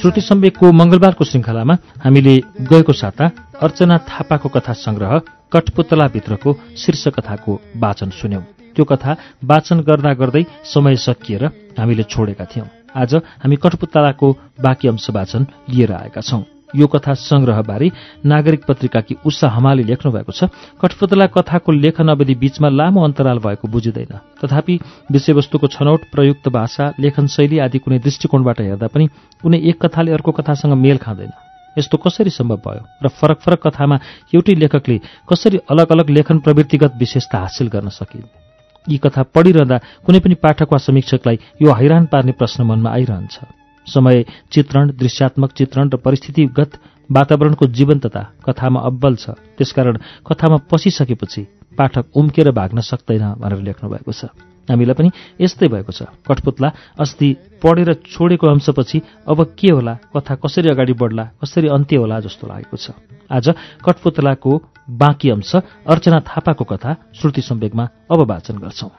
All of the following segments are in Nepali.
श्रुति सम्वेकको मंगलबारको श्रृङ्खलामा हामीले गएको साता अर्चना थापाको कथा संग्रह कठपुतलाभित्रको शीर्ष कथाको वाचन सुन्यौं। त्यो कथा वाचन गर्दा गर्दै समय सकिएर हामीले छोडेका थियौं। आज हामी कठपुतलाको बाँकी अंश वाचन लिएर आएका छौं। यो कथा संग्रहबारे नागरिक पत्रिकाकी उषा हमाले लेख्नु भएको छ। कठपुतला कथाको लेखन अवधि बीचमा लामो अन्तराल भएको बुझिँदैन। तथापि विषयवस्तुको छनौट प्रयुक्त भाषा लेखन शैली आदि कुनै दृष्टिकोणबाट हेर्दा पनि कुनै एक कथाले अर्को कथासँग मेल खाँदैन। यस्तो कसरी सम्भव भयो र फरक फरक कथामा एउटै लेखकले कसरी अलग अलग लेखन प्रवृत्तिगत विशेषता हासिल गर्न सकिन्? यी कथा पढिरहँदा कुनै पनि पाठक वा समीक्षकलाई यो हैरान पार्ने प्रश्न मनमा आइरहन्छ। समय चित्रण दृश्यात्मक चित्रण र परिस्थितिगत वातावरणको जीवन्तता कथामा अब्बल छ। त्यसकारण कथामा पसिसकेपछि पाठक उम्केर भाग्न सक्दैन भनेर लेख्नु भएको छ। हामीलाई पनि यस्तै भएको छ। कठपुतला अस्ति पढेर छोडेको अंशपछि अब के होला कथा कसरी अगाडि बढ्ला कसरी अन्त्य होला जस्तो लागेको छ। आज कठपुतलाको बाँकी अंश अर्चना थापाको कथा श्रुति सम्वेकमा अब वाचन गर्छौं।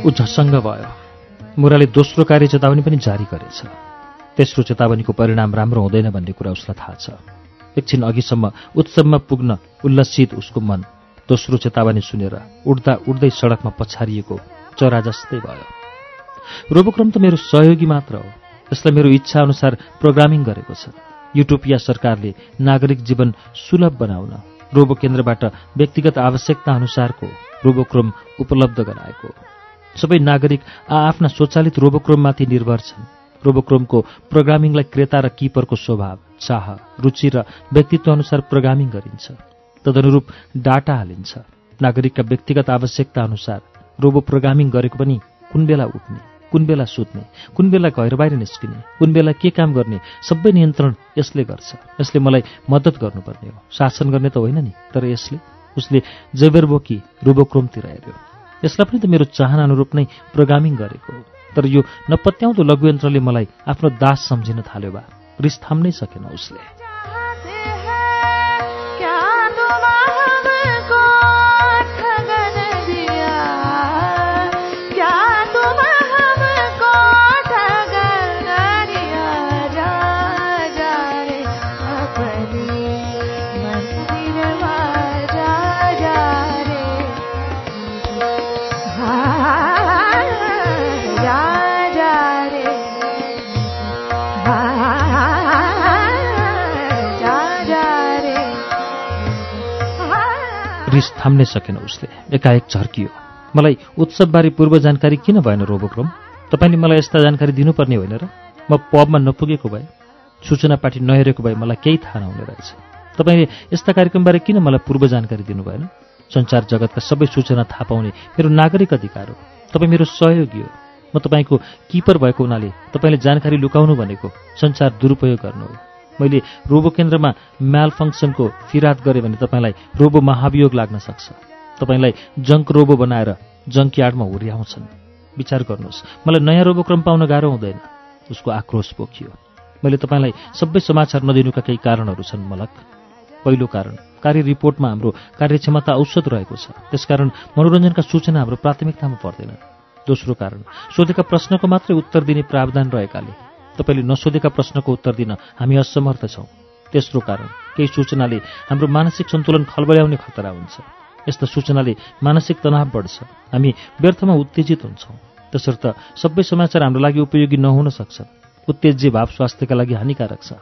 ऊ झसङ्ग भयो। मुराले दोस्रो कार्य चेतावनी पनि जारी गरेछ। तेस्रो चेतावनीको परिणाम राम्रो हुँदैन भन्ने कुरा उसलाई थाहा छ। एकछिन अघिसम्म उत्सवमा पुग्न उल्लसित उसको मन दोस्रो चेतावनी सुनेर उड्दा उड्दै सडकमा पछारिएको चरा जस्तै भयो। रोबोक्रम त मेरो सहयोगी मात्र हो। यसलाई मेरो इच्छा अनुसार प्रोग्रामिङ गरेको छ। युटोपिया सरकारले नागरिक जीवन सुलभ बनाउन रोबो केन्द्रबाट व्यक्तिगत आवश्यकता अनुसारको रोबोक्रोम उपलब्ध गराएको। सबै नागरिक आ आफ्ना स्वचालित रोबोक्रोममाथि निर्भर छन्। रोबोक्रोमको प्रोग्रामिङलाई क्रेता र किपरको स्वभाव चाह रुचि र व्यक्तित्व अनुसार प्रोग्रामिङ गरिन्छ। तदनुरूप डाटा हालिन्छ। नागरिकका व्यक्तिगत आवश्यकता अनुसार रोबो प्रोग्रामिङ गरेको पनि कुन बेला उठ्ने कुन बेला सुत्ने कुन बेला घर बाहिर निस्किने कुन बेला के काम गर्ने सबै नियन्त्रण यसले गर्छ। यसले मलाई मद्दत गर्नुपर्ने हो। शासन गर्ने त होइन नि तर यसले उसले जैबरबोकी रोबोक्रोमतिर हेऱ्यो। यसलाई पनि त मेरो चाहना अनुरूप नै प्रोग्रामिङ गरेको तर यो नपत्याउँदो लघुयन्त्रले मलाई आफ्नो दास सम्झिन थाल्यो बा। रिस थाम्नै सकेन उसले। रिस थाम्नै सकेन उसले। एकाएक झर्कियो। मलाई उत्सवबारे पूर्व जानकारी किन भएन रोबोक्रम? तपाईँले मलाई यस्ता जानकारी दिनुपर्ने होइन र? म पबमा नपुगेको भए सूचना पार्टी नहेरेको भए मलाई केही थाहा नहुने रहेछ। तपाईँले यस्ता कार्यक्रमबारे किन मलाई पूर्व जानकारी दिनु भएन संसार जगतका सबै सूचना थाहा पाउने मेरो नागरिक अधिकार हो। तपाईँ मेरो सहयोगी हो। म तपाईँको किपर भएको हुनाले तपाईँले जानकारी लुकाउनु भनेको संसार दुरुपयोग गर्नु हो। मैले रोबो केन्द्रमा म्याल फङ्सनको फिराद गरेँ भने तपाईँलाई रोबो महाभियोग लाग्न सक्छ। तपाईँलाई जङ्क रोबो बनाएर जङ्क यार्डमा हुर्याउँछन्। विचार गर्नुहोस् मलाई नयाँ रोबोक्रम पाउन गाह्रो हुँदैन। उसको आक्रोश पोखियो। मैले तपाईँलाई सबै समाचार नदिनुका केही कारणहरू छन् मलक। पहिलो कारण कार्य रिपोर्टमा हाम्रो कार्यक्षमता औसत रहेको छ। त्यसकारण मनोरञ्जनका सूचना हाम्रो प्राथमिकतामा पर्दैन। दोस्रो कारण सोधेका प्रश्नको मात्रै उत्तर दिने प्रावधान रहेकाले तपाईँले नसोधेका प्रश्नको उत्तर दिन हामी असमर्थ छौँ। तेस्रो कारण केही सूचनाले हाम्रो मानसिक सन्तुलन खलबल्याउने खतरा हुन्छ। यस्ता सूचनाले मानसिक तनाव बढ्छ। हामी व्यर्थमा उत्तेजित हुन्छौँ। त्यसर्थ सबै समाचार हाम्रो लागि उपयोगी नहुन सक्छ। उत्तेज्य भाव स्वास्थ्यका लागि हानिकारक छ।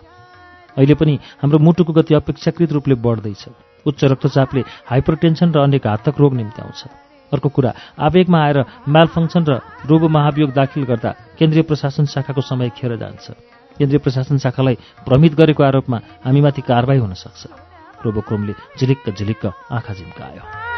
अहिले पनि हाम्रो मुटुको गति अपेक्षाकृत रूपले बढ्दैछ। उच्च रक्तचापले हाइपरटेन्सन र अन्य घातक रोग निम्त्याउँछ। अर्को कुरा आवेगमा आएर मालफङ्क्सन र रोगो महाभियोग दाखिल गर्दा केन्द्रीय प्रशासन शाखाको समय खेर जान्छ। केन्द्रीय प्रशासन शाखालाई भ्रमित गरेको आरोपमा हामीमाथि कारवाही हुन सक्छ। रोबोक्रोमले झिलिक्क झिलिक्क आँखा झिम्कायो।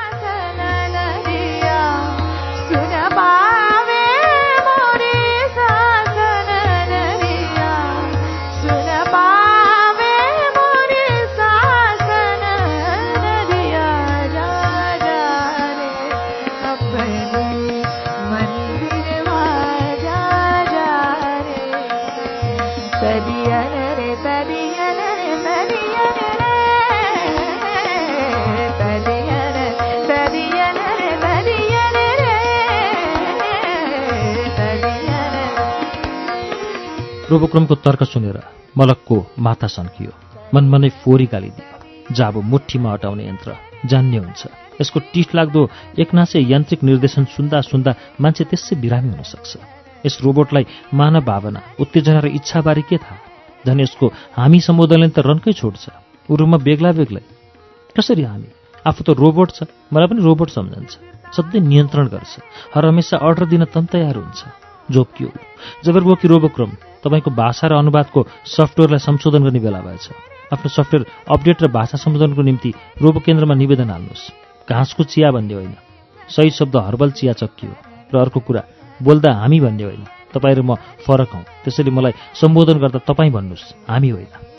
रोबोक्रोमको तर्क सुनेर मलकको माथा सन्कियो। मनमनै फोरी गालिदियो जाबो मुठीमा हटाउने यन्त्र जान्ने हुन्छ। यसको टिठ लाग्दो एकनासे यान्त्रिक निर्देशन सुन्दा सुन्दा मान्छे त्यसै बिरामी हुन सक्छ यस रोबोटलाई मानव भावना उत्तेजना र इच्छाबारे के थाहा? झन् यसको हामी सम्बोधनले त रन्कै छोड्छ उरुमा बेग्ला बेग्लै कसरी हामी? आफू त रोबोट छ मलाई पनि रोबोट सम्झन्छ। सधैँ नियन्त्रण गर्छ। हर हमेसा अर्डर दिन तम तयार हुन्छ। जोकियो। जबरबोकी रोबोक्रम तपाईँको भाषा र अनुवादको सफ्टवेयरलाई संशोधन गर्ने बेला भएछ। आफ्नो सफ्टवेयर अपडेट र भाषा संशोधनको निम्ति रोबो केन्द्रमा निवेदन हाल्नुहोस्। घाँसको चिया भन्ने होइन। सही शब्द हर्बल चिया चक्कियो। र अर्को कुरा बोल्दा हामी भन्ने होइन। तपाईँ र म फरक हौँ। त्यसैले मलाई सम्बोधन गर्दा तपाईँ भन्नुहोस्। हामी होइन।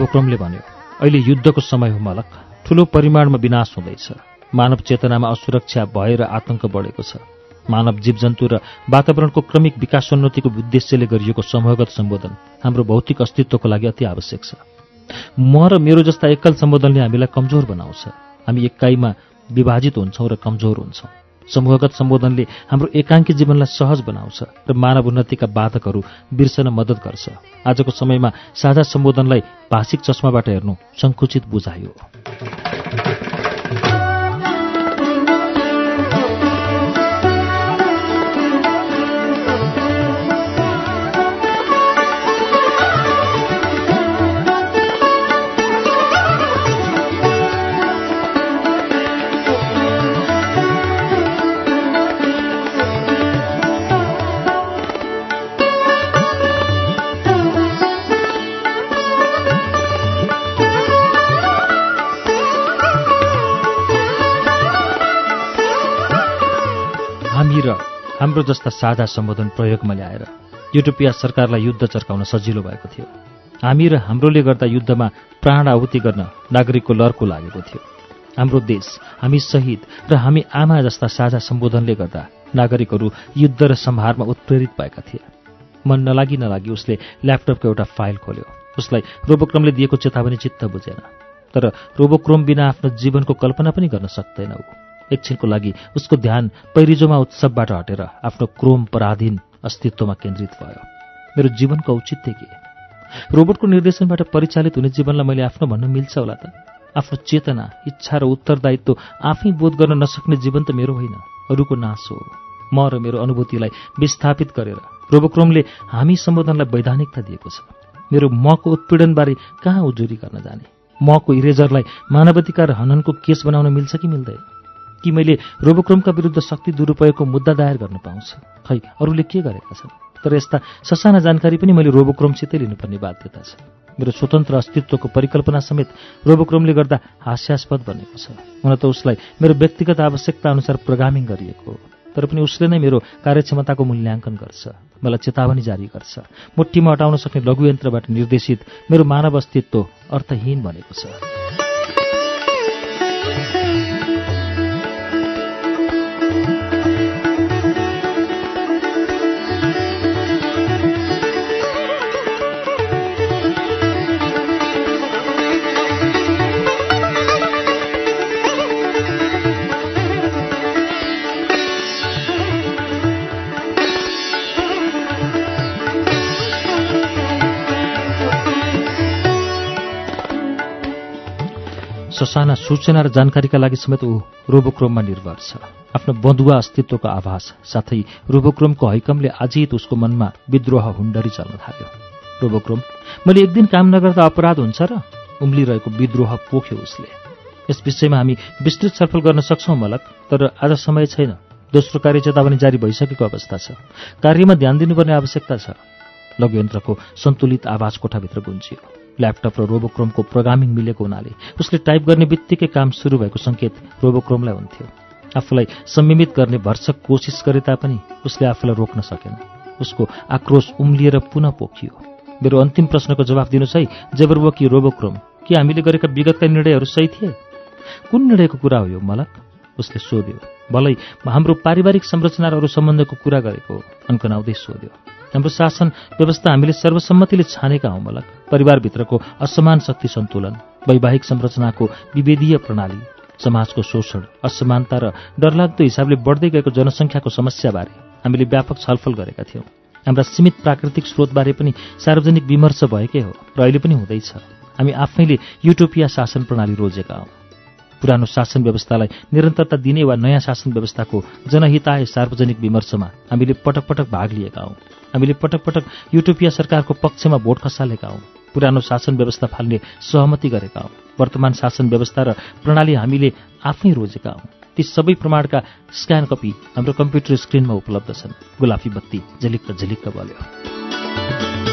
रे रोबोक्रमले भन्यो अहिले युद्धको समय हो मलक। ठूलो परिमाणमा विनाश हुँदैछ। मानव चेतनामा असुरक्षा भय र आतंक बढेको छ। मानव जीवजन्तु र वातावरणको क्रमिक विकासोन्नतिको उद्देश्यले गरिएको समूहगत सम्बोधन हाम्रो भौतिक अस्तित्वको लागि अति आवश्यक छ। म र मेरो जस्ता एकल सम्बोधनले हामीलाई कमजोर बनाउँछ। हामी एकाइमा विभाजित हुन्छौँ र कमजोर हुन्छौँ। समूहगत सम्बोधनले हाम्रो एकाङ्की जीवनलाई सहज बनाउँछ र मानव उन्नतिका बाधकहरू बिर्सन मद्दत गर्छ। आजको समयमा साझा सम्बोधनलाई भाषिक चस्माबाट हेर्नु सङ्कुचित बुझायो। हाम्रो जस्ता साझा सम्बोधन प्रयोगमा ल्याएर युटोपिया सरकारलाई युद्ध चर्काउन सजिलो भएको थियो। हामी र हाम्रोले गर्दा युद्धमा प्राण आहुति गर्न नागरिकको लर्को लागेको थियो। हाम्रो देश हामी शहीद र हामी आमा जस्ता साझा सम्बोधनले गर्दा नागरिकहरू युद्ध र सम्हारमा उत्प्रेरित भएका थिए। मन नलागी नलागी उसले ल्यापटपको एउटा फाइल खोल्यो। उसलाई रोबोक्रमले दिएको चेतावनी चित्त बुझेन। तर रोबोक्रोम बिना आफ्नो जीवनको कल्पना पनि गर्न सक्दैन ऊ। एकछिनको लागि उसको ध्यान पैरिजोमा उत्सवबाट हटेर आफ्नो क्रोम पराधीन अस्तित्वमा केन्द्रित भयो। मेरो जीवनको औचित्य के? रोबोटको निर्देशनबाट परिचालित हुने जीवनलाई मैले आफ्नो भन्न मिल्छ होला त। आफ्नो चेतना इच्छा र उत्तरदायित्व आफै बोध गर्न नसक्ने जीवन त मेरो होइन अरूको नाश हो। म र मेरो अनुभूतिलाई विस्थापित गरेर रोबोक्रोमले हामी सम्बोधनलाई वैधानिकता दिएको छ। मेरो मको उत्पीडनबारे कहाँ उजुरी गर्न जाने? मको इरेजरलाई मानवाधिकार हननको केस बनाउन मिल्छ कि मिल्दैन? कि मैले रोबोक्रोमका विरुद्ध शक्ति दुरुपयोगको मुद्दा दायर गर्न पाउँछ। खै अरूले के गरेका छन्? तर यस्ता ससाना जानकारी पनि मैले रोबोक्रोमसितै लिनुपर्ने बाध्यता छ। मेरो स्वतन्त्र अस्तित्वको परिकल्पना समेत रोबोक्रोमले गर्दा हास्यास्पद बनेको छ। हुन त उसलाई मेरो व्यक्तिगत आवश्यकता अनुसार प्रोग्रामिङ गरिएको हो। तर पनि उसले नै मेरो कार्यक्षमताको मूल्याङ्कन गर्छ। मलाई चेतावनी जारी गर्छ। मुठ्ठीमा अटाउन सक्ने लघुयन्त्रबाट निर्देशित मेरो मानव अस्तित्व अर्थहीन बनेको छ। ससाना सूचना र जानकारीका लागि समेत ऊ रोबोक्रोममा निर्भर छ। आफ्नो बधुवा अस्तित्वको आभास साथै रोबोक्रोमको हैकमले आजित उसको मनमा विद्रोह हुन्डरी चल्न थाल्यो। रोबोक्रोम मैले एक दिन काम नगर्दा अपराध हुन्छ र उम्लिरहेको विद्रोह पोख्यो उसले। यस विषयमा हामी विस्तृत छलफल गर्न सक्छौँ मलक तर आज समय छैन। दोस्रो कार्य चेतावनी जारी भइसकेको अवस्था छ। कार्यमा ध्यान दिनुपर्ने आवश्यकता छ। लघुयन्त्रको सन्तुलित आवाज कोठाभित्र गुन्जियो। ल्यापटप र रोबोक्रोमको प्रोग्रामिङ मिलेको हुनाले उसले टाइप गर्ने बित्तिकै काम सुरु भएको सङ्केत रोबोक्रोमलाई हुन्थ्यो। आफूलाई संयमित गर्ने भर्सक कोसिस गरे तापनि उसले आफूलाई रोक्न सकेन। उसको आक्रोश उम्लिएर पुनः पोखियो। मेरो अन्तिम प्रश्नको जवाफ दिनुहोस् है जबरवकी रोबोक्रोम के हामीले गरेका विगतका निर्णयहरू सही थिए? कुन निर्णयको कुरा हो यो मलक? उसले सोध्यो। भलै हाम्रो पारिवारिक संरचनाहरू सम्बन्धको कुरा गरेको अन्कनाउँदै सोध्यो। हाम्रो शासन व्यवस्था हामीले सर्वसम्मतिले छानेका हौँ मलक। परिवारभित्रको असमान शक्ति सन्तुलन वैवाहिक संरचनाको विभेदीय प्रणाली समाजको शोषण असमानता र डरलाग्दो हिसाबले बढ्दै गएको जनसङ्ख्याको समस्याबारे हामीले व्यापक छलफल गरेका थियौँ। हाम्रा सीमित प्राकृतिक स्रोतबारे पनि सार्वजनिक विमर्श भएकै हो र अहिले पनि हुँदैछ। हामी आफैले युटोपिया शासन प्रणाली रोजेका हौँ। पुरानो शासन व्यवस्थालाई निरन्तरता दिने वा नयाँ शासन व्यवस्थाको जनहिताय सार्वजनिक विमर्शमा हामीले पटक पटक भाग लिएका हौँ। हामीले पटक पटक युटोपिया सरकारको पक्षमा भोट खसालेका हौँ। पुरानो शासन व्यवस्था फाल्ने सहमति गरेका हौँ। वर्तमान शासन व्यवस्था र प्रणाली हामीले आफै रोजेका हौँ। ती सबै प्रमाणका स्क्यान कपी हाम्रो कम्प्युटर स्क्रिनमा उपलब्ध छन्। गुलाफी बत्ती झिलिक्क झिलिक्क बल्यो।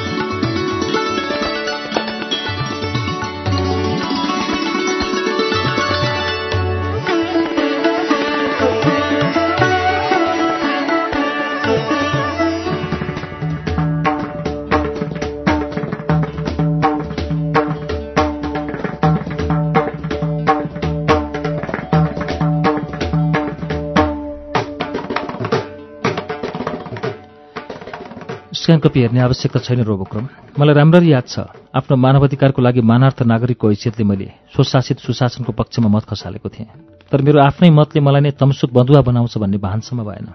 स्क्यान कपी हेर्ने आवश्यकता छैन रोबोक्रम मलाई राम्ररी याद छ। आफ्नो मानवाधिकारको लागि मानार्थ नागरिकको हैसियतले मैले स्वशासित सुशासनको पक्षमा मत खसालेको थिएँ। तर मेरो आफ्नै मतले मलाई नै तमसुक बधुवा बनाउँछ भन्ने भानसम्म भएन।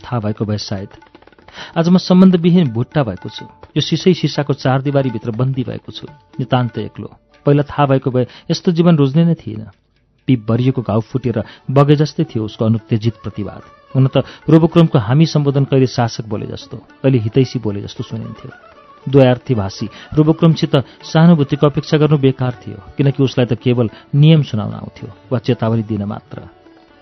थाहा भएको भए सायद। आज म सम्बन्धविहीन भुट्टा भएको छु। यो सिसै सिसाको चार दिवारीभित्र बन्दी भएको छु। नितान्त एक्लो। पहिला थाहा भएको भए यस्तो जीवन रोज्ने नै थिएन। पिप भरिएको घाउ फुटेर बगे जस्तै थियो उसको अनुत्तेजित प्रतिवाद। हुन त रोबोक्रमको हामी सम्बोधन कहिले शासक बोले जस्तो कहिले हितैसी बोले जस्तो सुनिन्थ्यो। द्वयार्थी भाषी रोबोक्रमसित सहानुभूतिको अपेक्षा गर्नु बेकार थियो किनकि उसलाई त केवल नियम सुनाउन आउँथ्यो वा चेतावनी दिन मात्र।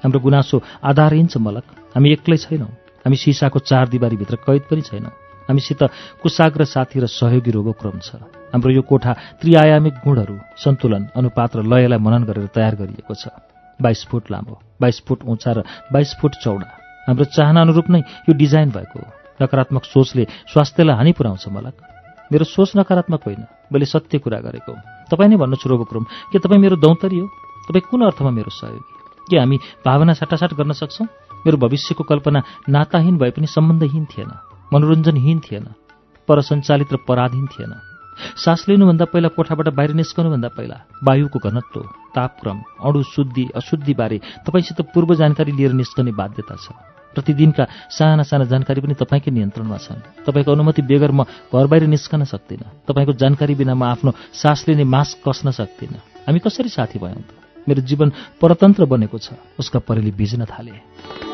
हाम्रो गुनासो आधारहीन छ मलक। हामी एक्लै छैनौँ। हामी सिसाको चार दिवारीभित्र कैद पनि छैनौँ। हामीसित कुसाग्र साथी र सहयोगी रोबोक्रम छ। हाम्रो यो कोठा त्रिआयामिक गुणहरू सन्तुलन अनुपात र लयलाई मनन गरेर तयार गरिएको छ। बाइस फुट लामो बाइस फुट उचा र बाइस फुट चौडा। हाम्रो चाहना अनुरूप नै यो डिजाइन भएको हो। नकारात्मक सोचले स्वास्थ्यलाई हानि पुर्याउँछ मलक। मेरो सोच नकारात्मक होइन मैले सत्य कुरा गरेको तपाईँ नै भन्नुहोस् रोबोक्रम के तपाईँ मेरो दौतरी हो? तपाईँ कुन अर्थमा मेरो सहयोगी? के हामी भावना साटासाट गर्न सक्छौँ? मेरो भविष्यको कल्पना नाताहीन भए पनि सम्बन्धहीन थिएन मनोरञ्जनहीन थिएन परसञ्चालित र पराधीन थिएन। सास लिनुभन्दा पहिला कोठाबाट बाहिर निस्कनुभन्दा पहिला वायुको घनत्व तापक्रम अणु शुद्धि अशुद्धिबारे तपाईँसित पूर्व जानकारी लिएर निस्कने बाध्यता छ। प्रतिदिनका साना साना जानकारी पनि तपाईँकै नियन्त्रणमा छन्। तपाईँको अनुमति बेगर म घर बाहिर निस्कन सक्दिनँ। तपाईँको जानकारी बिना म आफ्नो सास लिने मास्क कस्न सक्दिनँ। हामी कसरी साथी भयौँ त? मेरो जीवन परतन्त्र बनेको छ। उसका परेली भिज्न थाले।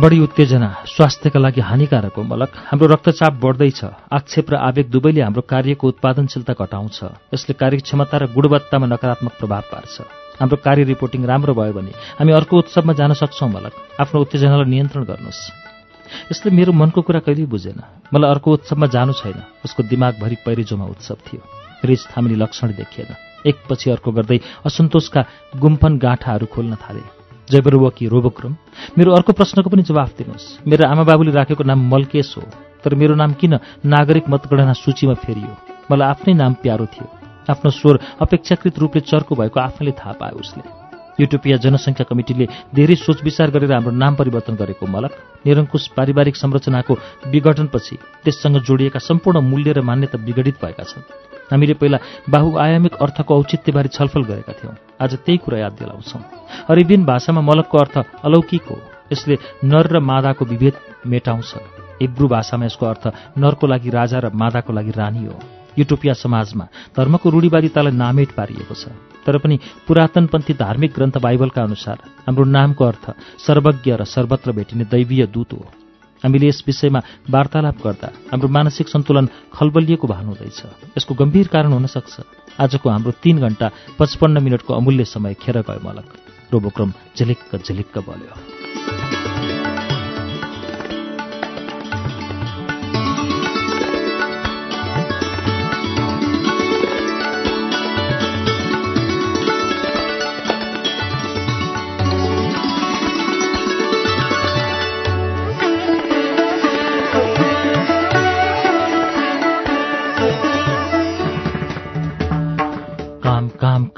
बढी उत्तेजना स्वास्थ्यका लागि हानिकारक हो मलक। हाम्रो रक्तचाप बढ्दैछ। आक्षेप र आवेग दुवैले हाम्रो कार्यको उत्पादनशीलता घटाउँछ। यसले कार्यक्षमता र गुणवत्तामा नकारात्मक प्रभाव पार्छ। हाम्रो कार्य रिपोर्टिङ राम्रो भयो भने हामी अर्को उत्सवमा जान सक्छौँ मलक। आफ्नो उत्तेजनालाई नियन्त्रण गर्नुहोस्। यसले मेरो मनको कुरा कहिल्यै बुझेन। मलाई अर्को उत्सवमा जानु छैन। उसको दिमागभरि पैरिजोमा उत्सव थियो। रिस थामिने लक्षण देखिएन एकपछि अर्को गर्दै असन्तोषका गुम्फन गाँठाहरू खोल्न थाले। जयबरुवकी रोबोक्रम मेरो अर्को प्रश्नको पनि जवाफ दिनुहोस्। मेरो आमाबाबुले राखेको नाम मल्केश हो तर मेरो नाम किन नागरिक मतगणना सूचीमा फेरियो? मलाई आफ्नै नाम प्यारो थियो। आफ्नो स्वर अपेक्षाकृत रूपले चर्को भएको आफैले थाहा पायो उसले। युटोपिया जनसङ्ख्या कमिटीले धेरै सोच विचार गरेर हाम्रो नाम परिवर्तन गरेको मलक निरङ्कुश पारिवारिक संरचनाको विघटनपछि त्यससँग जोडिएका सम्पूर्ण मूल्य र मान्यता विघटित भएका छन्। हामीले पहिला बहुआयामिक अर्थको औचित्यबारे छलफल गरेका थियौँ। आज त्यही कुरा याद दिलाउँछौँ। अरेबियन भाषामा मलकको अर्थ अलौकिक हो। यसले नर र मादाको विभेद मेटाउँछ। हिब्रू भाषामा यसको अर्थ नरको लागि राजा र मादाको लागि रानी हो। युटोपिया समाजमा धर्मको रूढिवादितालाई नामेट पारिएको छ। तर पनि पुरातनपन्थी धार्मिक ग्रन्थ बाइबलका अनुसार हाम्रो नामको अर्थ सर्वज्ञ र सर्वत्र भेटिने दैवीय दूत हो। हामीले यस विषयमा वार्तालाप गर्दा हाम्रो मानसिक सन्तुलन खलबलिएको भानुहुँदैछ यसको गम्भीर कारण हुन सक्छ। आजको हाम्रो तीन घण्टा पचपन्न मिनटको अमूल्य समय खेर गयो मलक। रोबोक्रम झिलिक्क झिलिक्क बल्यो।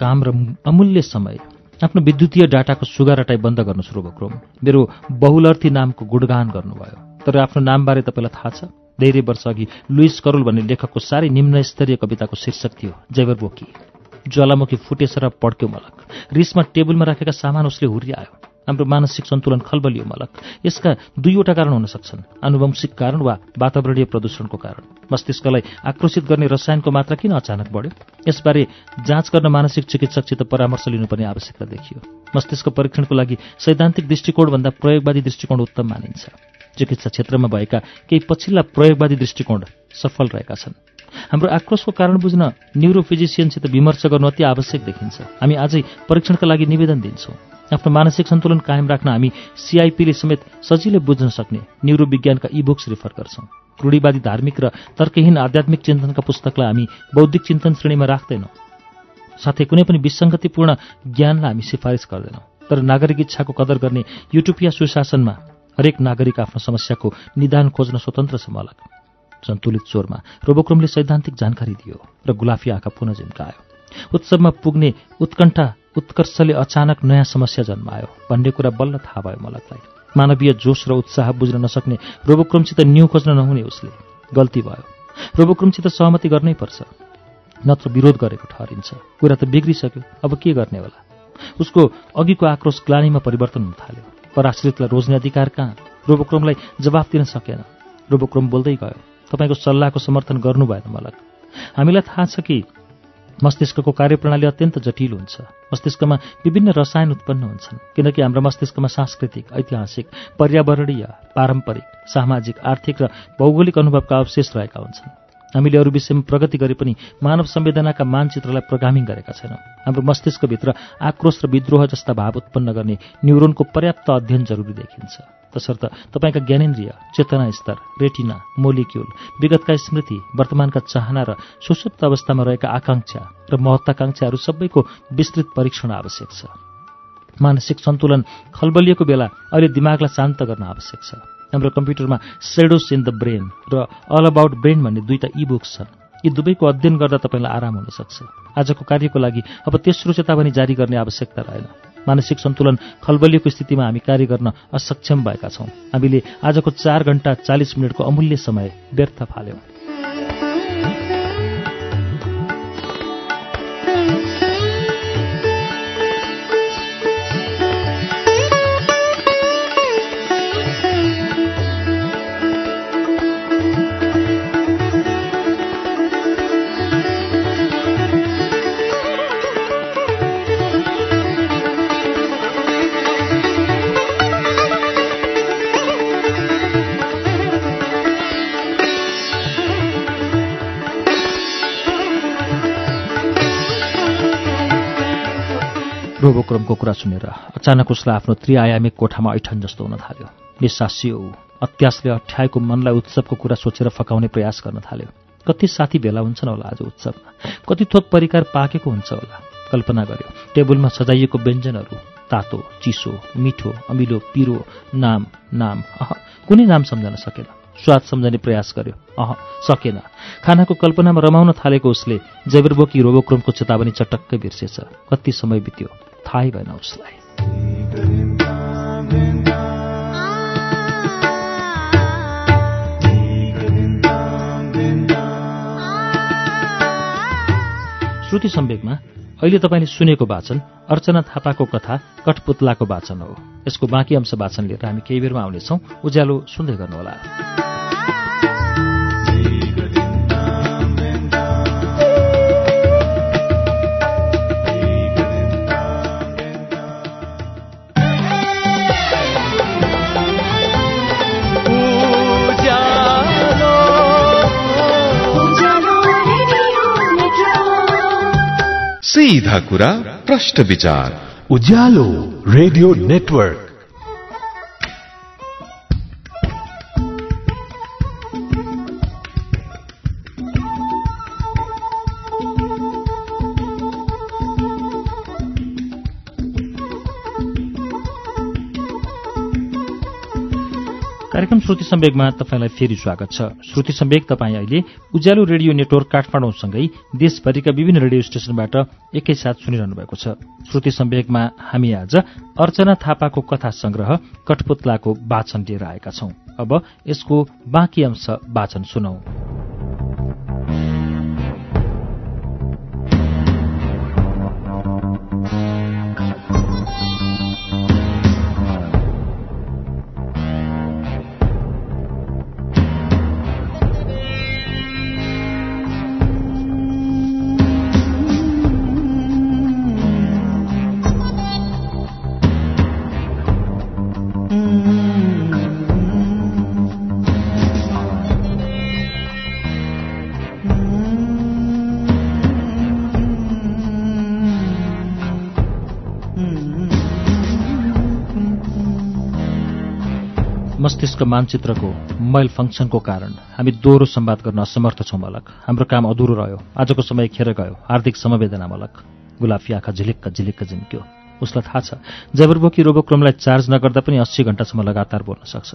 काम र अमूल्य समय आफ्नो विद्युतीय डाटाको सुगा रटाइ बन्द गर्नुहोस् रोबोक्रोम मेरो बहुलर्थी नामको गुणगान गर्नुभयो। तर आफ्नो नामबारे तपाईँलाई थाहा छ? धेरै वर्ष अघि लुइस करोल भन्ने लेखकको साह्रै निम्न स्तरीय कविताको शीर्षक थियो जैवर बोकी। ज्वालामुखी फुटेछ र पड्क्यो मलक। रिसमा टेबलमा राखेका सामान उसले हुर्यायो। हाम्रो मानसिक सन्तुलन खलबलियो मलक। यसका दुईवटा कारण हुन सक्छन्। आनुवंशिक कारण वा वातावरणीय प्रदूषणको कारण। मस्तिष्कलाई आक्रोशित गर्ने रसायनको मात्रा किन अचानक बढ्यो? यसबारे जाँच गर्न मानसिक चिकित्सकसित परामर्श लिनुपर्ने आवश्यकता देखियो। मस्तिष्क परीक्षणको लागि सैद्धान्तिक दृष्टिकोणभन्दा प्रयोगवादी दृष्टिकोण उत्तम मानिन्छ। चिकित्सा क्षेत्रमा भएका केही पछिल्ला प्रयोगवादी दृष्टिकोण सफल रहेका छन्। हाम्रो आक्रोशको कारण बुझ्न न्युरोफिजिसियनसित विमर्श गर्नु अति आवश्यक देखिन्छ। हामी आजै परीक्षणका लागि निवेदन दिन्छौँ। आफ्नो मानसिक सन्तुलन कायम राख्न हामी सिआइपीले समेत सजिलै बुझ्न सक्ने न्युरोविज्ञानका इबुक्स रिफर गर्छौँ। रूढिवादी धार्मिक र तर्कहीन आध्यात्मिक चिन्तनका पुस्तकलाई हामी बौद्धिक चिन्तन श्रेणीमा राख्दैनौँ। साथै कुनै पनि विसङ्गतिपूर्ण ज्ञानलाई हामी सिफारिस गर्दैनौँ। तर नागरिक इच्छाको कदर गर्ने युटोपिया सुशासनमा हरेक नागरिक आफ्नो समस्याको निदान खोज्न स्वतन्त्र छ मलक सन्तुलित स्वरमा रोबोक्रमले सैद्धान्तिक जानकारी दियो र गुलाफी आँखा पुनः झिम्कायो। उत्सवमा पुग्ने उत्कण्ठा उत्कर्षले अचानक नयाँ समस्या जन्मायो भन्ने कुरा बल्ल थाहा भयो मलकलाई। मानवीय जोस र उत्साह बुझ्न नसक्ने रोबोक्रमसित न्यू खोज्न नहुने उसले गल्ती भयो। रोबोक्रमसित सहमति गर्नै पर्छ। नत्र विरोध गरेको ठहरिन्छ। कुरा त बिग्रिसक्यो। अब के गर्ने होला? उसको अघिको आक्रोश ग्लानीमा परिवर्तन हुन थाल्यो। पराश्रितलाई रोज्ने अधिकार कहाँ? रोबोक्रमलाई जवाफ दिन सकेन। रोबोक्रम बोल्दै गयो। तपाईँको सल्लाहको समर्थन गर्नु भएन मलक। हामीलाई थाहा छ कि मस्तिष्कको कार्यप्रणाली अत्यन्त जटिल हुन्छ। मस्तिष्कमा विभिन्न रसायन उत्पन्न हुन्छन् किनकि हाम्रो मस्तिष्कमा सांस्कृतिक ऐतिहासिक पर्यावरणीय पारम्परिक सामाजिक आर्थिक र भौगोलिक अनुभवका अवशेष रहेका हुन्छन्। हामीले अरू विषयमा प्रगति गरे पनि मानव संवेदनाका मानचित्रलाई प्रोग्रामिङ गरेका छैनौँ। हाम्रो मस्तिष्कभित्र आक्रोश र विद्रोह जस्ता भाव उत्पन्न गर्ने न्युरोनको पर्याप्त अध्ययन जरुरी देखिन्छ। तसर्थ तपाईँका ज्ञानेन्द्रिय चेतना स्तर रेटिना मोलिक्युल विगतका स्मृति वर्तमानका चाहना र सुसुप्त अवस्थामा रहेका आकांक्षा र महत्वाकांक्षाहरू सबैको विस्तृत परीक्षण आवश्यक छ। मानसिक सन्तुलन खलबलिएको बेला अहिले दिमागलाई शान्त गर्न आवश्यक छ। हाम्रो कम्प्युटरमा सेडोस इन द ब्रेन र अल अबाउट ब्रेन भन्ने दुईटा इबुक्स छन्। यी दुवैको अध्ययन गर्दा तपाईँलाई आराम हुन सक्छ। आजको कार्यको लागि अब तेस्रो चेतावनी जारी गर्ने आवश्यकता रहेन। मानसिक सन्तुलन खलबलिएको स्थितिमा हामी कार्य गर्न असक्षम भएका छौँ। हामीले आजको चार घण्टा चालिस मिनटको अमूल्य समय व्यर्थ फाल्यौँ। रोबोक्रमको कुरा सुनेर अचानक उसलाई आफ्नो त्रिआयामिक कोठामा ऐठन जस्तो हुन थाल्यो। निसासियो अत्यासले अठ्याएको मनलाई उत्सवको कुरा सोचेर फकाउने प्रयास गर्न थाल्यो। कति साथी भेला हुन्छन् होला आज उत्सवमा? कति थोक परिकार पाकेको हुन्छ होला? कल्पना गर्यो। टेबलमा सजाइएको व्यञ्जनहरू तातो चिसो मिठो अमिलो पिरो नाम नाम अह कुनै नाम सम्झन सकेन। स्वाद सम्झने प्रयास गर्यो। अह सकेन। खानाको कल्पनामा रमाउन थालेको उसले जैबरबोकी रोबोक्रोमको चेतावनी चटक्कै बिर्सेछ। कति समय बित्यो? थाहै भएन उसलाई श्रुति सम्वेकमा अहिले तपाईँले सुनेको वाचन अर्चना थापाको कथा कठपुतलाको वाचन हो। यसको बाँकी अंश वाचन लिएर हामी केही बेरमा आउनेछौँ। उज्यालो सुन्दै गर्नुहोला। सीधा कुरा प्रश्न विचार उज्यालो रेडियो नेटवर्क सम्वेकमा तपाईँलाई फेरि स्वागत छ। श्रुति सम्वेक तपाईँ अहिले उज्यालो रेडियो नेटवर्क काठमाडौँसँगै देशभरिका विभिन्न रेडियो स्टेशनबाट एकैसाथ सुनिरहनु भएको छ। श्रुति सम्वेकमा हामी आज अर्चना थापाको कथा संग्रह कठपुतलाको वाचन लिएर आएका छौं। अब यसको बाँकी अंश वाचन सुनौ। मानचित्रको मैल फङ्सनको कारण हामी दोहोरो संवाद गर्न असमर्थ छौँ मलक हाम्रो काम अधुरो रह्यो। आजको समय खेर गयो। हार्दिक समवेदना मलक गुलाफी आँखा झिलिक्क झिलिक्क झिम्क्यो उसलाई थाहा छ जबरबोकी रोबोक्रोमलाई चार्ज नगर्दा पनि अस्सी घण्टासम्म लगातार बोल्न सक्छ।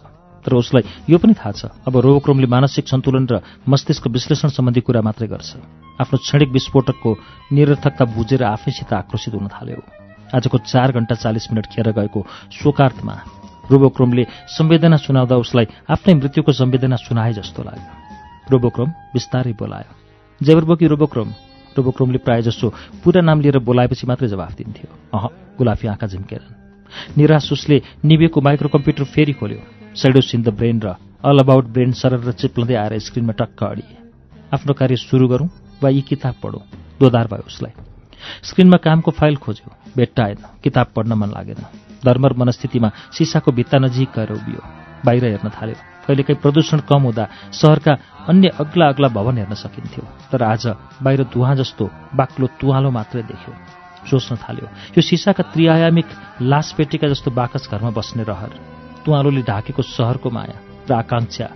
तर उसलाई यो पनि थाहा छ अब रोबोक्रोमले मानसिक सन्तुलन र मस्तिष्क विश्लेषण सम्बन्धी कुरा मात्रै गर्छ। आफ्नो क्षणिक विस्फोटकको निरर्थकता बुझेर आफैसित आक्रोशित हुन थाल्यो। आजको चार घण्टा चालिस मिनट खेर गएको शोकार्थमा रोबोक्रोमले संवेदना सुनाउँदा उसलाई आफ्नै मृत्युको संवेदना सुनाए जस्तो लाग्यो। रोबोक्रोम बिस्तारै बोलायो जेबरबोकी रोबोक्रोम रोबोक्रोमले प्रायः जसो पुरा नाम लिएर बोलाएपछि मात्रै जवाफ दिन्थ्यो। अह गुलाफी आँखा झिम्केरन् निराश उसले निभेको माइक्रो कम्प्युटर फेरि खोल्यो। सेडोस इन द ब्रेन र अल अबाउट ब्रेन सरर र चिप्लँदै आएर स्क्रिनमा टक्क अडिए। आफ्नो कार्य सुरु गरौँ वा यी किताब पढौँ? दोधार भयो उसलाई। स्क्रिनमा कामको फाइल खोज्यो। भेट्टा आएन किताब पढ्न मन लागेन। धर्मर मनस्थितिमा सिसाको भित्ता नजिक गएर उभियो। बाहिर हेर्न थाल्यो। कहिलेकाहीँ प्रदूषण कम हुँदा सहरका अन्य अग्ला अग्ला भवन हेर्न सकिन्थ्यो। तर आज बाहिर धुवा जस्तो बाक्लो तुवालो मात्रै देख्यो। सोच्न थाल्यो यो सिसाका त्रिआयामिक लासपेटीका जस्तो बाकस घरमा बस्ने रहर। तुवालोले ढाकेको सहरको माया र आकांक्षा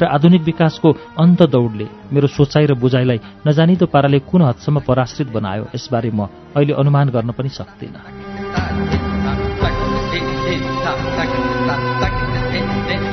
र आधुनिक विकासको अन्त दौडले मेरो सोचाइ र बुझाइलाई नजानिदो पाराले कुन हदसम्म पराश्रित बनायो यसबारे म अहिले अनुमान गर्न पनि सक्दिनँ।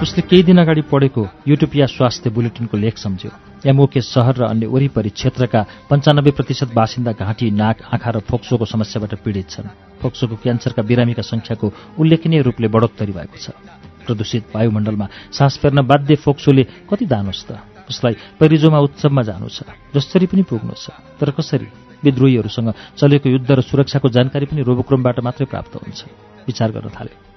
उसले केही दिन अगाडि पढेको युटोपिया स्वास्थ्य बुलेटिनको लेख सम्झ्यो। एमओके सहर र अन्य वरिपरि क्षेत्रका पञ्चानब्बे प्रतिशत बासिन्दा घाँटी नाक आँखा र फोक्सोको समस्याबाट पीडित छन्। फोक्सोको क्यान्सरका बिरामीका संख्याको उल्लेखनीय रूपले बढोत्तरी भएको छ। प्रदूषित वायुमण्डलमा सास फेर्न बाध्य फोक्सोले कति दानुहोस् त? उसलाई परिजोमा उत्सवमा जानु छ जसरी पनि पुग्नु छ तर कसरी? विद्रोहीहरूसँग चलेको युद्ध र सुरक्षाको जानकारी पनि रोबोक्रोमबाट मात्रै प्राप्त हुन्छ। विचार गर्न थाल्यो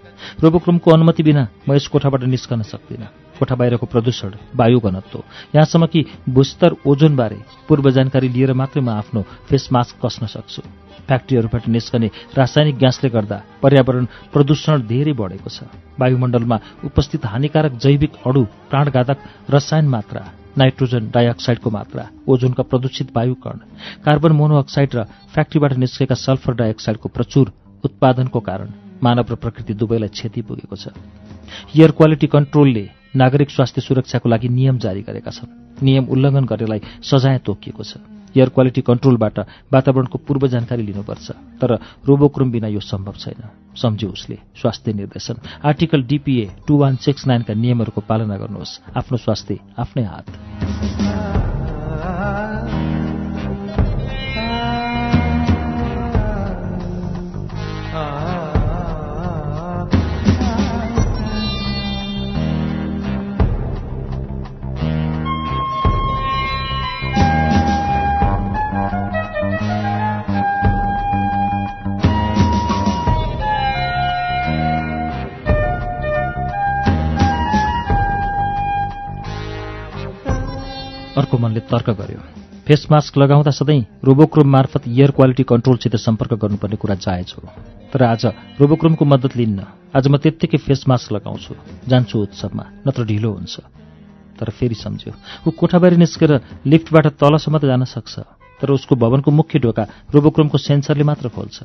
रोबोक्रोमको अनुमति बिना म यस कोठाबाट निस्कन सक्दिनँ। कोठा बाहिरको प्रदूषण वायु घनत्व यहाँसम्म कि भूस्तर ओजोनबारे पूर्व जानकारी लिएर मात्रै म आफ्नो फेस मास्क कस्न सक्छु। फ्याक्ट्रीहरूबाट निस्कने रासायनिक ग्यासले गर्दा पर्यावरण प्रदूषण धेरै बढेको छ। वायुमण्डलमा उपस्थित हानिकारक जैविक अणु प्राणघातक रसायन मात्रा नाइट्रोजन डाइअक्साइडको मात्रा ओजोनका प्रदूषित वायुकण कार्बन मोनोअक्साइड र फ्याक्ट्रीबाट निस्केका सल्फर डाइअक्साइडको प्रचुर उत्पादनको कारण मानव र प्रकृति दुवैलाई क्षति पुगेको छ। एयर क्वालिटी कन्ट्रोलले नागरिक स्वास्थ्य सुरक्षाको लागि नियम जारी गरेका छन्। नियम उल्लङ्घन गर्नेलाई सजाय तोकिएको छ। एयर क्वालिटी कन्ट्रोलबाट वातावरणको पूर्व जानकारी लिनुपर्छ तर रोबोक्रोम बिना यो सम्भव छैन सम्झ्यो उसले। स्वास्थ्य निर्देशन। Article DPA two one six नाइनका नियमहरूको पालना गर्नुहोस्। आफ्नो स्वास्थ्य आफ्नै हात। मनले तर्क गर्यो। फेस मास्क लगाउँदा सधैँ रोबोक्रोम मार्फत एयर क्वालिटी कन्ट्रोलसित सम्पर्क गर्नुपर्ने कुरा जायज हो। तर आज रोबोक्रोमको मद्दत लिन्न आज म त्यत्तिकै फेस मास्क लगाउँछु। जान्छु उत्सवमा नत्र ढिलो हुन्छ। तर फेरि सम्झ्यो ऊ कोठा बाहिर निस्केर लिफ्टबाट तलसम्म त जान सक्छ। तर उसको भवनको मुख्य ढोका रोबोक्रोमको सेन्सरले मात्र खोल्छ।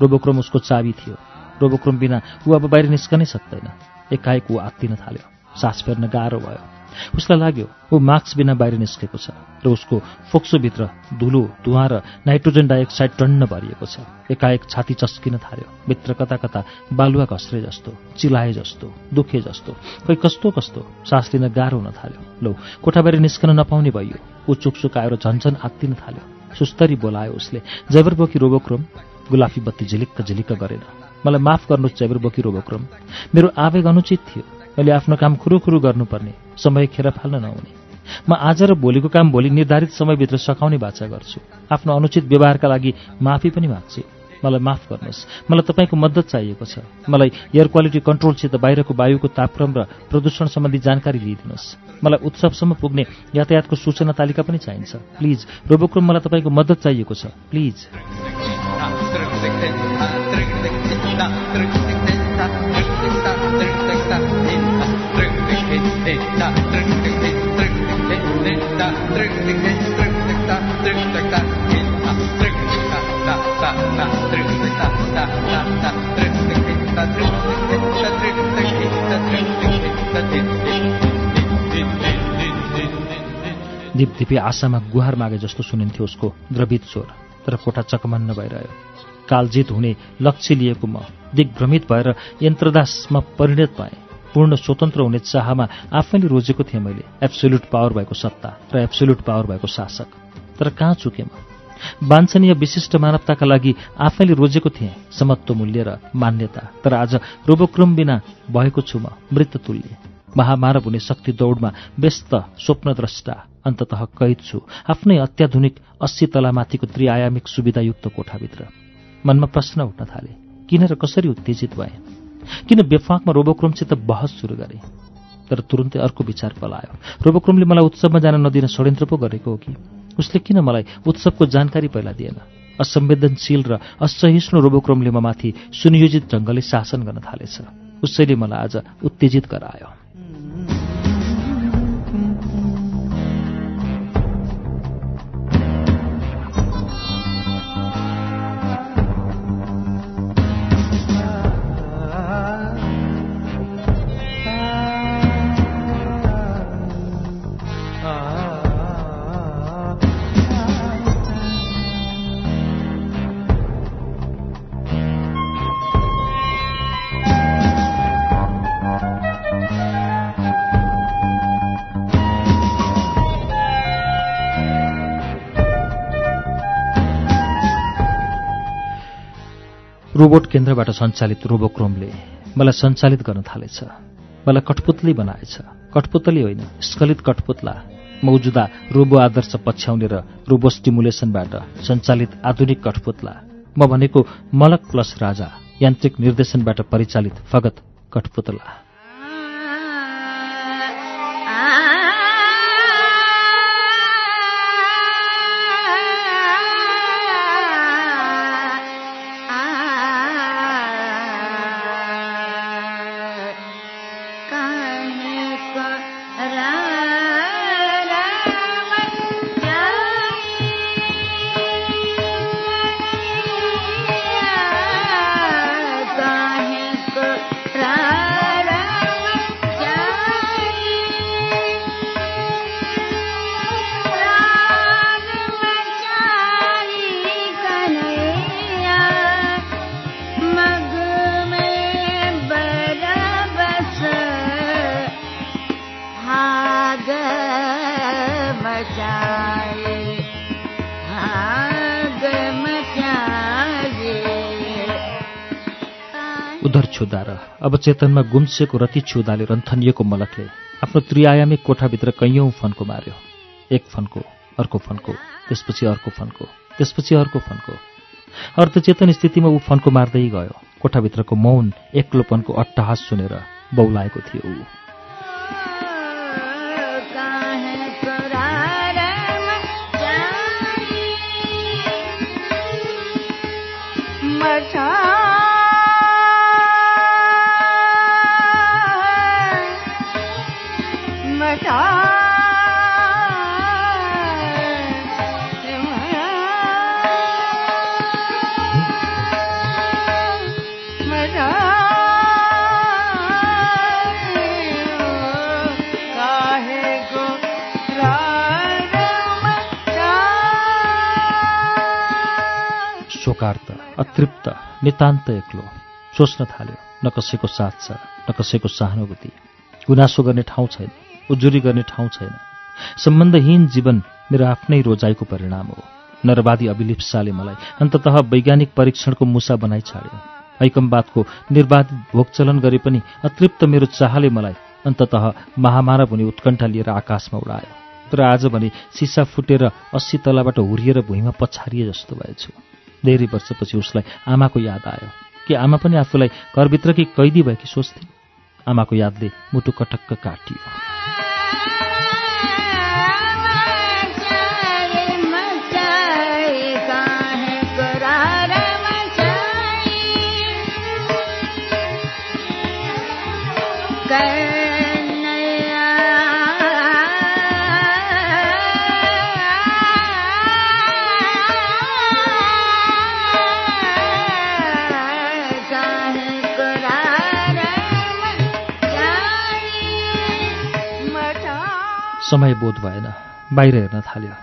रोबोक्रोम उसको चाबी थियो। रोबोक्रोम बिना ऊ अब बाहिर निस्कनै सक्दैन। एकाएक ऊ आत्तिन थाल्यो। सास फेर्न गाह्रो भयो। उसलाई लाग्यो ऊ मास्क बिना बाहिर निस्केको छ र उसको फोक्सोभित्र धुलो धुवा र नाइट्रोजन डाइअक्साइड टन्न भरिएको छ। एकाएक छाती चस्किन थाल्यो। भित्र कता कता बालुवा घस्रे जस्तो चिलाए जस्तो दुखे जस्तो खोइ कस्तो कस्तो? सास लिन गाह्रो हुन थाल्यो। लौ कोठा बाहिर निस्कन नपाउने भइयो। ऊ चुकचुक आएर झन्झन आत्तिन थाल्यो। सुस्तरी बोलायो उसले जैबर बोकी रोबोक्रोम? गुलाफी बत्ती झिलिक्क झिलिक्क गरेर मलाई माफ गर्नुहोस् जैबर बोकी रोबोक्रोम। मेरो आवेग अनुचित थियो। मैले आफ्नो काम खुरुखुरु गर्नुपर्ने समय खेर फाल्न नहुने म आज र भोलिको काम भोलि निर्धारित समयभित्र सकाउने बाचा गर्छु आफ्नो अनुचित व्यवहारका लागि माफी पनि माग्छु मलाई माफ गर्नुहोस् मलाई तपाईँको मद्दत चाहिएको छ मलाई एयर क्वालिटी कन्ट्रोलसित बाहिरको वायुको तापक्रम र प्रदूषण सम्बन्धी जानकारी लिइदिनुहोस् मलाई उत्सवसम्म पुग्ने यातायातको सूचना तालिका पनि चाहिन्छ प्लिज रोबोक्रोम मलाई तपाईँको मद्दत चाहिएको छ प्लिज दिपदिपी आशामा गुहार मागे जस्तो सुनिन्थ्यो उसको द्रवित स्वर तर कोठा चकमन्न भइरह्यो कालजित हुने लक्ष्य लिएको म दिग्भ्रमित भएर यन्त्रदासमा परिणत भएँ पूर्ण स्वतन्त्र हुने चाहमा आफैले रोजेको थिएँ मैले। एब्सोल्युट पावर भएको सत्ता र एब्सोल्युट पावर भएको शासक। तर कहाँ चुकेँ म? वाञ्छनीय विशिष्ट मानवताका लागि आफैले रोजेको थिएँ समत्व मूल्य र मान्यता। तर आज रोबोक्रोम बिना भएको छु म मृततुल्य महामानव हुने शक्ति दौडमा व्यस्त स्वप्नद्रष्टा अन्ततः कैद छु। आफ्नै अत्याधुनिक अस्सी तलामाथिको त्रिआयामिक सुविधायुक्त कोठाभित्र। मनमा प्रश्न उठ्न थाले किन र कसरी उत्तेजित भए? किन बेफाकमा रोबोक्रोमसित बहस सुरु गरे? तर तुरुन्तै अर्को विचार पलायो। रोबोक्रोमले मलाई उत्सवमा जान नदिन षड्यन्त्र पो गरेको हो कि? उसले किन मलाई उत्सवको जानकारी पहिला दिएन? असंवेदनशील र असहिष्णु रोबोक्रोमले म माथि सुनियोजित ढङ्गले शासन गर्न थालेछ। उसैले मलाई आज उत्तेजित गरायो। रोबोट केन्द्रबाट सञ्चालित रोबोक्रोमले मलाई सञ्चालित गर्न थालेछ। मलाई कठपुतली बनाएछ। कठपुतली होइन स्खलित कठपुतला। मौजुदा रोबो आदर्श पछ्याउने र रोबो स्टिमुलेसनबाट सञ्चालित आधुनिक कठपुतला। म भनेको मलक प्लस राजा यान्त्रिक निर्देशनबाट परिचालित फगत कठपुतला। उधर छुदा र अब चेतनमा गुम्सेको रति छुदाले रन्थनिएको मलकले आफ्नो त्रिआयामिक कोठाभित्र कैयौँ फन्को मार्यो। एक फन्को अर्को फन्को त्यसपछि अर्को फन्को त्यसपछि अर्को फन्को। अर्धचेतन स्थितिमा ऊ फन्को मार्दै गयो। कोठाभित्रको मौन एक्लोपनको अट्टहास सुनेर बौलाएको थियो ऊ। शोकार्त अतृप्त नितान्त एक्लो। सोच्न थाल्यो न कसैको साथ छ न कसैको सहानुभूति। गुनासो गर्ने ठाउँ छैन उजुरी गर्ने ठाउँ छैन। सम्बन्धहीन जीवन मेरो आफ्नै रोजाइको परिणाम हो। नरवादी अभिलिप्साले मलाई अन्ततः वैज्ञानिक परीक्षणको मुसा बनाइ छाड्यो। ऐकमवादको निर्वाधित भोगचलन गरे पनि अतृप्त मेरो चाहले मलाई अन्ततः महामानव हुने उत्कण्ठा लिएर आकाशमा उडायो। तर आज भने सिसा फुटेर अस्सी तलाबाट हुरिएर भुइँमा पछारिए जस्तो भएछु। धेरै वर्षपछि उसलाई आमाको याद आयो। कि आमा पनि आफूलाई घरभित्रकी कैदी भएकी सोच्थिन् आमाको यादले मुटु कटक्क काटियो। समय बोध भएन बाहिर हेर्न थाल्यो।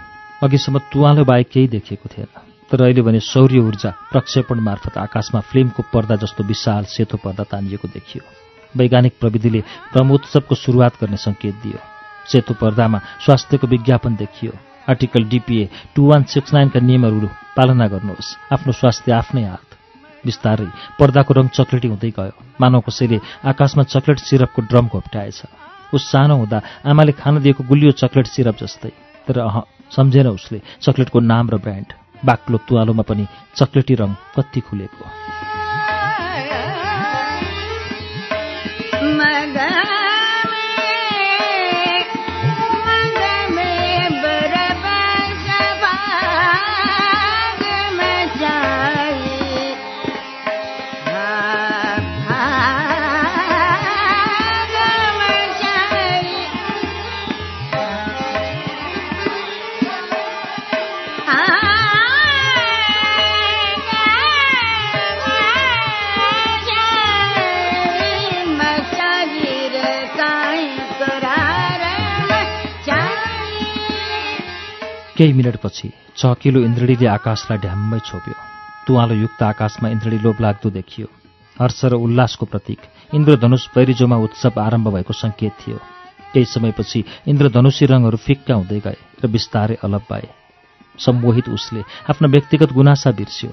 अघिसम्म तुवालो बाहेक केही देखिएको थिएन। तर अहिले भने सौर्य ऊर्जा प्रक्षेपण मार्फत आकाशमा फिल्मको पर्दा जस्तो विशाल सेतो पर्दा तानिएको देखियो। वैज्ञानिक प्रविधिले ब्रह्मोत्सवको सुरुवात गर्ने सङ्केत दियो। सेतो पर्दामा स्वास्थ्यको विज्ञापन देखियो। Article DPA two one six नाइनका नियमहरू पालना गर्नुहोस्। आफ्नो स्वास्थ्य आफ्नै हात। बिस्तारै पर्दाको रङ चक्लेटी हुँदै गयो। मानव कसैले आकाशमा चक्लेट सिरपको ड्रम घोप्टाएछ उस सानो हुँदा आमाले खान दिएको गुलियो चक्लेट सिरप जस्तै। तर अह सम्झेन उसले चक्लेटको नाम र ब्रान्ड। बाक्लो तुवालोमा पनि चक्लेटी रङ कति खुलेको। केही मिनटपछि चकिलो इन्द्रडीले आकाशलाई ढ्याम्मै छोप्यो। तुवालो युक्त आकाशमा इन्द्रडी लोभलाग्दो देखियो। हर्ष र उल्लासको प्रतीक इन्द्रधनुष बैरिजोमा उत्सव आरम्भ भएको सङ्केत थियो। केही समयपछि इन्द्रधनुषी रङहरू फिक्का हुँदै गए र बिस्तारै अलप भए। सम्मोहित उसले आफ्ना व्यक्तिगत गुनासा बिर्स्यो।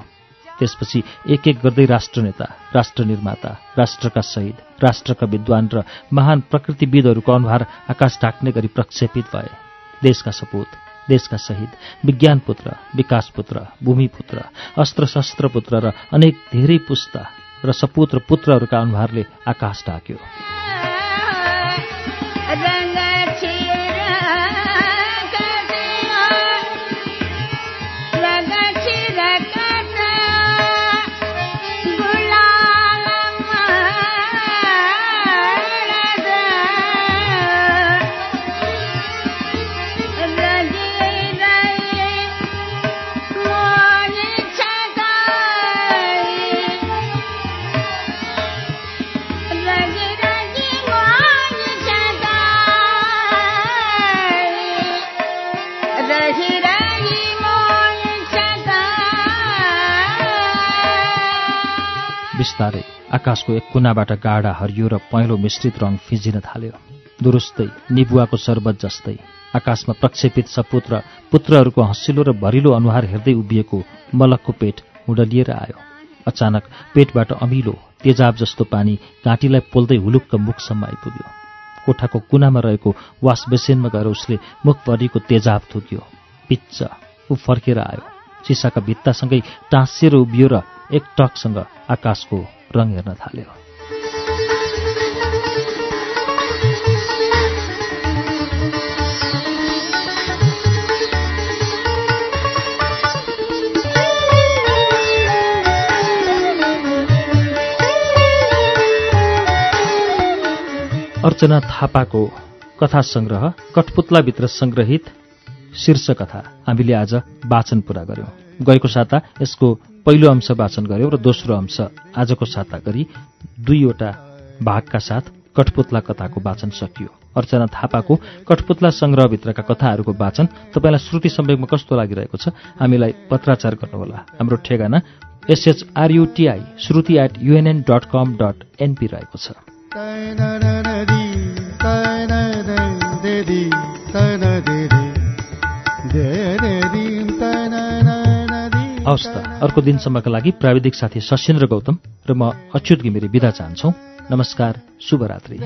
त्यसपछि एक एक गर्दै राष्ट्रनेता राष्ट्र निर्माता राष्ट्रका शहीद राष्ट्रका विद्वान र महान प्रकृतिविदहरूको अनुहार आकाश ढाक्ने गरी प्रक्षेपित भए। देशका सपूत देशका शहीद विज्ञान पुत्र विकास पुत्र र अनेक धेरै पुस्ता र सपुत र पुत्रहरूका अनुहारले आकाश ढाक्यो। आकाशको एक कुनाबाट गाढा हरियो र पहेँलो मिश्रित रङ फिजिन थाल्यो। दुरुस्तै निबुवाको शरबत जस्तै। आकाशमा प्रक्षेपित सपुत र पुत्रहरूको हँसिलो र भरिलो अनुहार हेर्दै उभिएको मलकको पेट हुडलिएर आयो। अचानक पेटबाट अमिलो तेजाब जस्तो पानी घाँटीलाई पोल्दै हुलुक्क मुखसम्म आइपुग्यो। कोठाको कुनामा रहेको वास बेसिनमा गएर उसले मुखभरिको तेजाब थुक्यो। पिच्च ऊ फर्केर आयो। सिसाका भित्तासँगै टाँसिएर उभियो र एक टकसँग आकाशको रङ हेर्न थाल्यो। अर्चना थापाको कथा सङ्ग्रह कठपुतलाभित्र सङ्ग्रहित शीर्ष कथा हामीले आज वाचन पूरा गर्यौं। गएको साता यसको पहिलो अंश वाचन गर्यौं र दोस्रो अंश आजको साता गरी दुईवटा भागका साथ कठपुतला कथाको वाचन सकियो। अर्चना थापाको कठपुतला सङ्ग्रहभित्रका कथाहरूको वाचन तपाईँलाई श्रुति सम्वेकमा कस्तो लागिरहेको छ हामीलाई पत्राचार गर्नुहोला। हाम्रो ठेगाना SHRUTI Shruti at UNN dot com dot NP रहेको छ। हवस् त अर्को दिनसम्मका लागि प्राविधिक साथी सशेन्द्र गौतम र म अच्युत घिमिरे विदा चाहन्छौ। नमस्कार शुभरात्रि